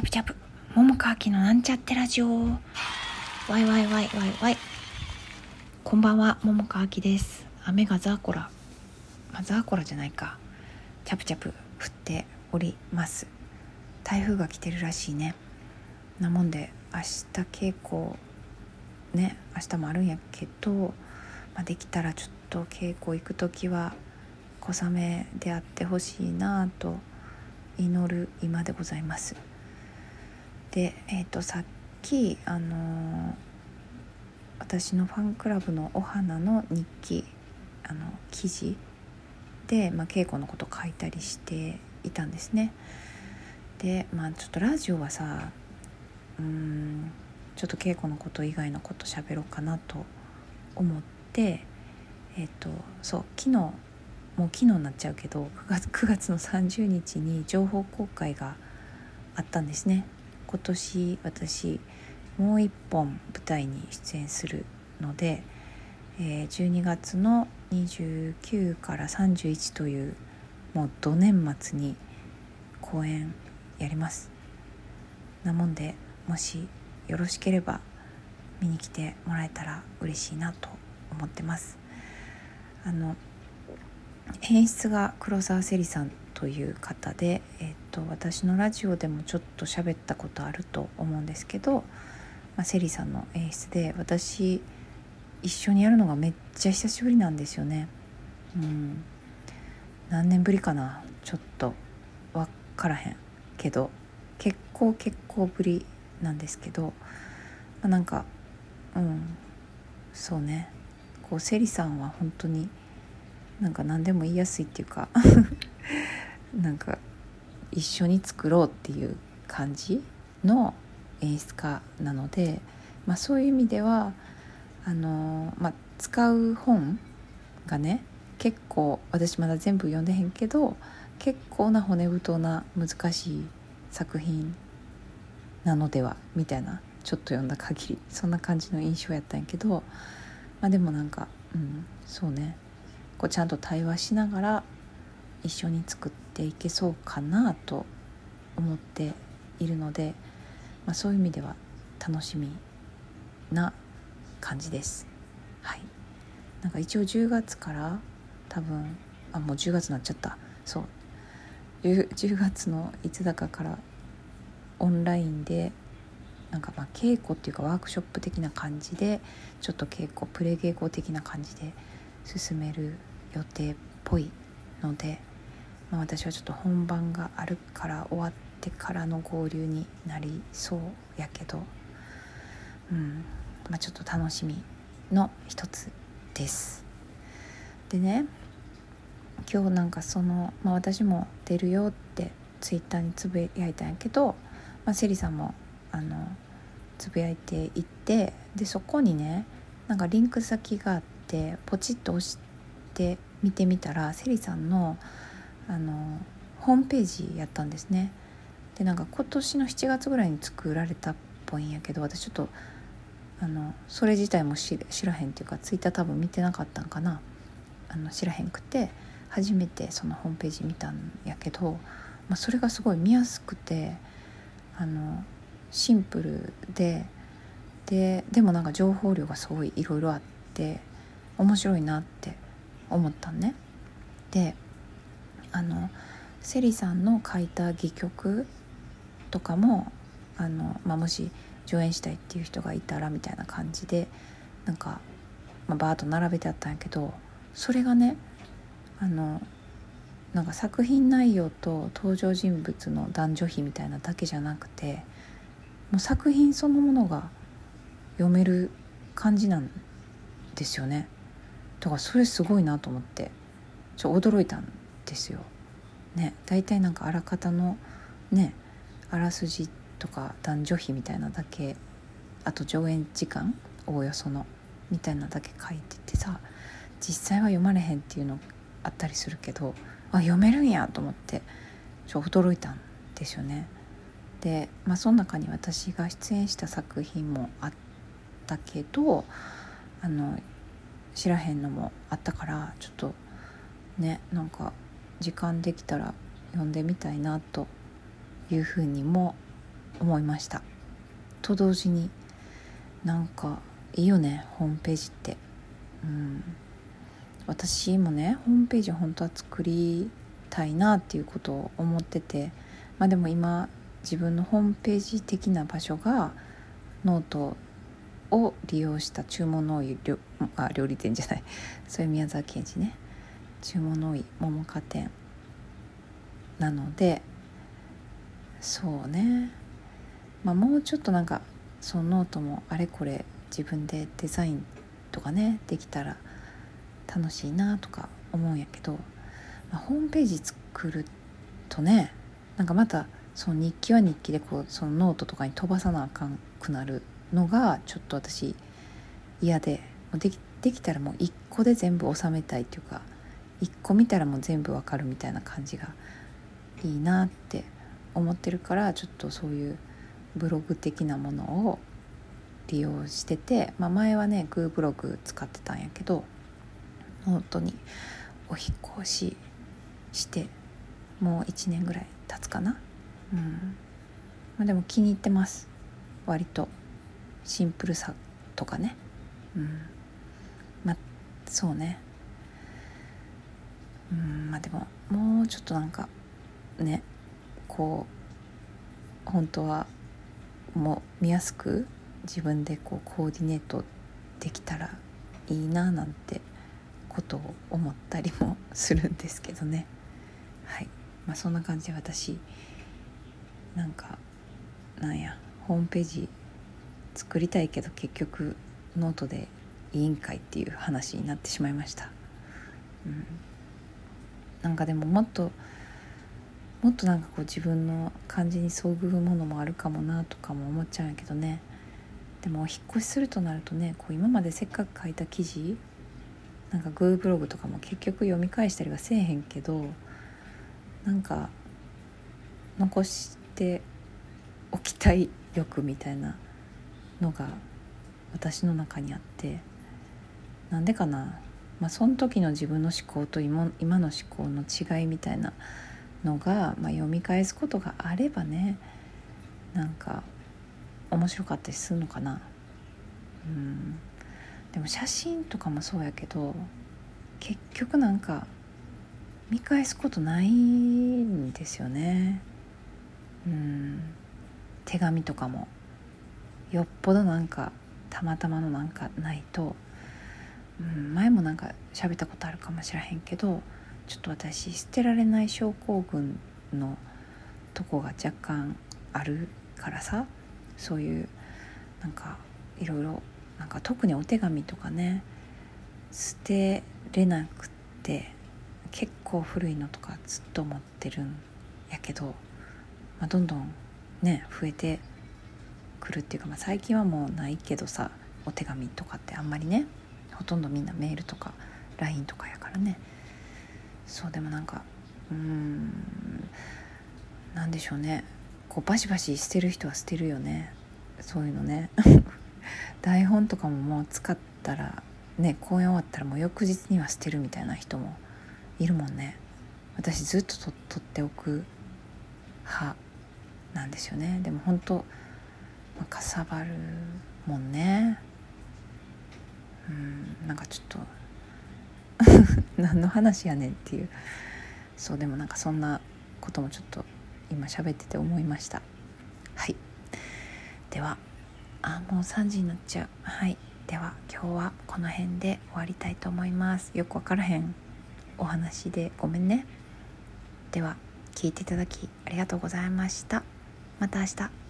ャプチャプ桃川きのなんちゃってラジオ。わいわいわいわいわいこんばんは桃川きです。雨がザーコラ、まあ、ザーコラじゃないか。チャプチャプ降っております。台風が来てるらしいね。なもんで明日稽古ね明日もあるんやけど、まあ、できたらちょっと稽古行く時は小雨であってほしいなと祈る今でございます。でえっ、ー、とさっきあのー、私のファンクラブのお花の日記あの記事で、まあ、稽古のこと書いたりしていたんですね。でまあちょっとラジオはさうんちょっと稽古のこと以外のこと喋ろうかなと思ってえっ、ー、とそう昨日もう昨日になっちゃうけど9月 ,9 月の30日に情報公開があったんですね。今年私もう一本舞台に出演するので、えー、12月の29から31というもう土年末に公演やります。なもんでもしよろしければ見に来てもらえたら嬉しいなと思ってます。あの演出が黒沢せりさんという方で、えと、私のラジオでもちょっと喋ったことあると思うんですけど、まあ、セリさんの演出で私一緒にやるのがめっちゃ久しぶりなんですよね。うん、何年ぶりかな？ちょっと分からへんけど。結構結構ぶりなんですけど、まあ、なんかうん。そうね。こうセリさんは本当になんか何でも言いやすいっていうか。なんか一緒に作ろうっていう感じの演出家なので、まあ、そういう意味ではあの、まあ、使う本がね結構私まだ全部読んでへんけど結構な骨太な難しい作品なのではみたいなちょっと読んだ限りそんな感じの印象やったんやけど、まあ、でもなんかうんそうね。こうちゃんと対話しながら一緒に作ってていけそうかなと思っているので、まあ、そういう意味では楽しみな感じです。はい、なんか一応10月から多分あもう10月になっちゃった。そう。10, 10月のいつだかからオンラインでなんかまあ稽古っていうかワークショップ的な感じでちょっと稽古プレ稽古的な感じで進める予定っぽいので、まあ、私はちょっと本番があるから終わってからの合流になりそうやけど、うんまあ、ちょっと楽しみの一つです。でね今日なんかその、まあ、私も出るよってツイッターにつぶやいたんやけど、まあ、セリさんもあのつぶやいていってでそこにねなんかリンク先があってポチッと押して見てみたらセリさんのあのホームページやったんですね。でなんか今年の7月ぐらいに作られたっぽいんやけど私ちょっとあのそれ自体も知らへんっていうかツイッター多分見てなかったんかなあの知らへんくて初めてそのホームページ見たんやけど、まあ、それがすごい見やすくてあのシンプルでででもなんか情報量がすごいいろいろあって面白いなって思ったんね。であのセリさんの書いた戯曲とかもあの、まあ、もし上演したいっていう人がいたらみたいな感じでなんか、まあ、バーッと並べてあったんやけどそれがねあのなんか作品内容と登場人物の男女比みたいなだけじゃなくてもう作品そのものが読める感じなんですよねだからそれすごいなと思ってちょ驚いたんですよ。ね大体なんかあらかたのねあらすじとか男女比みたいなだけあと上演時間おおよそのみたいなだけ書いててさ実際は読まれへんっていうのあったりするけどあ読めるんやと思ってちょ驚いたんですよね。で、まあ、その中に私が出演した作品もあったけどあの知らへんのもあったからちょっとねなんか時間できたら読んでみたいなというふうにも思いました。と同時になんかいいよねホームページって。うん。私もねホームページ本当は作りたいなっていうことを思ってて。まあでも今自分のホームページ的な場所がノートを利用した注文の料あ料理店じゃない。そういう宮沢賢治ね。注文の多い料理店なのでそうね。まあもうちょっとなんかそのノートもあれこれ自分でデザインとかねできたら楽しいなとか思うんやけど、まあ、ホームページ作るとねなんかまたその日記は日記でこうそのノートとかに飛ばさなあかんくなるのがちょっと私嫌でできできたらもう1個で全部収めたいっていうか1個見たらもう全部わかるみたいな感じがいいなって思ってるからちょっとそういうブログ的なものを利用してて、まあ、前はね gooブログ使ってたんやけど本当にお引越ししてもう1年ぐらい経つかな。うん。まあでも気に入ってます。割と。シンプルさとかね。うん。まあそうね。うんまあでももうちょっとなんかねこう本当はもう見やすく自分でこうコーディネートできたらいいななんてことを思ったりもするんですけどね。はい。まあそんな感じで私なんかなんやホームページ作りたいけど結局ノートで委員会っていう話になってしまいました、うん、なんかでももっともっとなんかこう自分の感じにそぐうものもあるかもなとかも思っちゃうんやけどね。でも引っ越しするとなるとねこう今までせっかく書いた記事なんかグーブログとかも結局読み返したりはせえへんけどなんか残しておきたい欲みたいなのが私の中にあってなんでかな、まあ、その時の自分の思考と今今の思考の違いみたいなのが、まあ、読み返すことがあればねなんか面白かったりするのかな。うん。でも写真とかもそうやけど結局なんか見返すことないんですよね。うん。手紙とかも。よっぽどなんかたまたまのなんかないと、うん、前もなんか喋ったことあるかもしれへんけどちょっと私捨てられない症候群のとこが若干あるからさそういうなんかいろいろなんか特にお手紙とかね捨てれなくって結構古いのとかずっと持ってるんやけど、まあ、どんどんね増えてくるっていうか、まあ、最近はもうないけどさお手紙とかってあんまりねほとんどみんなメールとか LINE とかやからね。そうでもなんかうーん何でしょうね。こうバシバシ捨てる人は捨てるよね。そういうのね。台本とかももう使ったらね公演終わったらもう翌日には捨てるみたいな人もいるもんね。私ずっとと取っておく派なんですよね。でも本当まあ、かさばるもんね。うんなんかちょっと 何の話やねんっていう。そうでもなんかそんなこともちょっと今喋ってて思いました。はい。ではあもう3時になっちゃう。はい。では今日はこの辺で終わりたいと思います。よくわからへんお話でごめんね。では聞いていただきありがとうございました。また明日。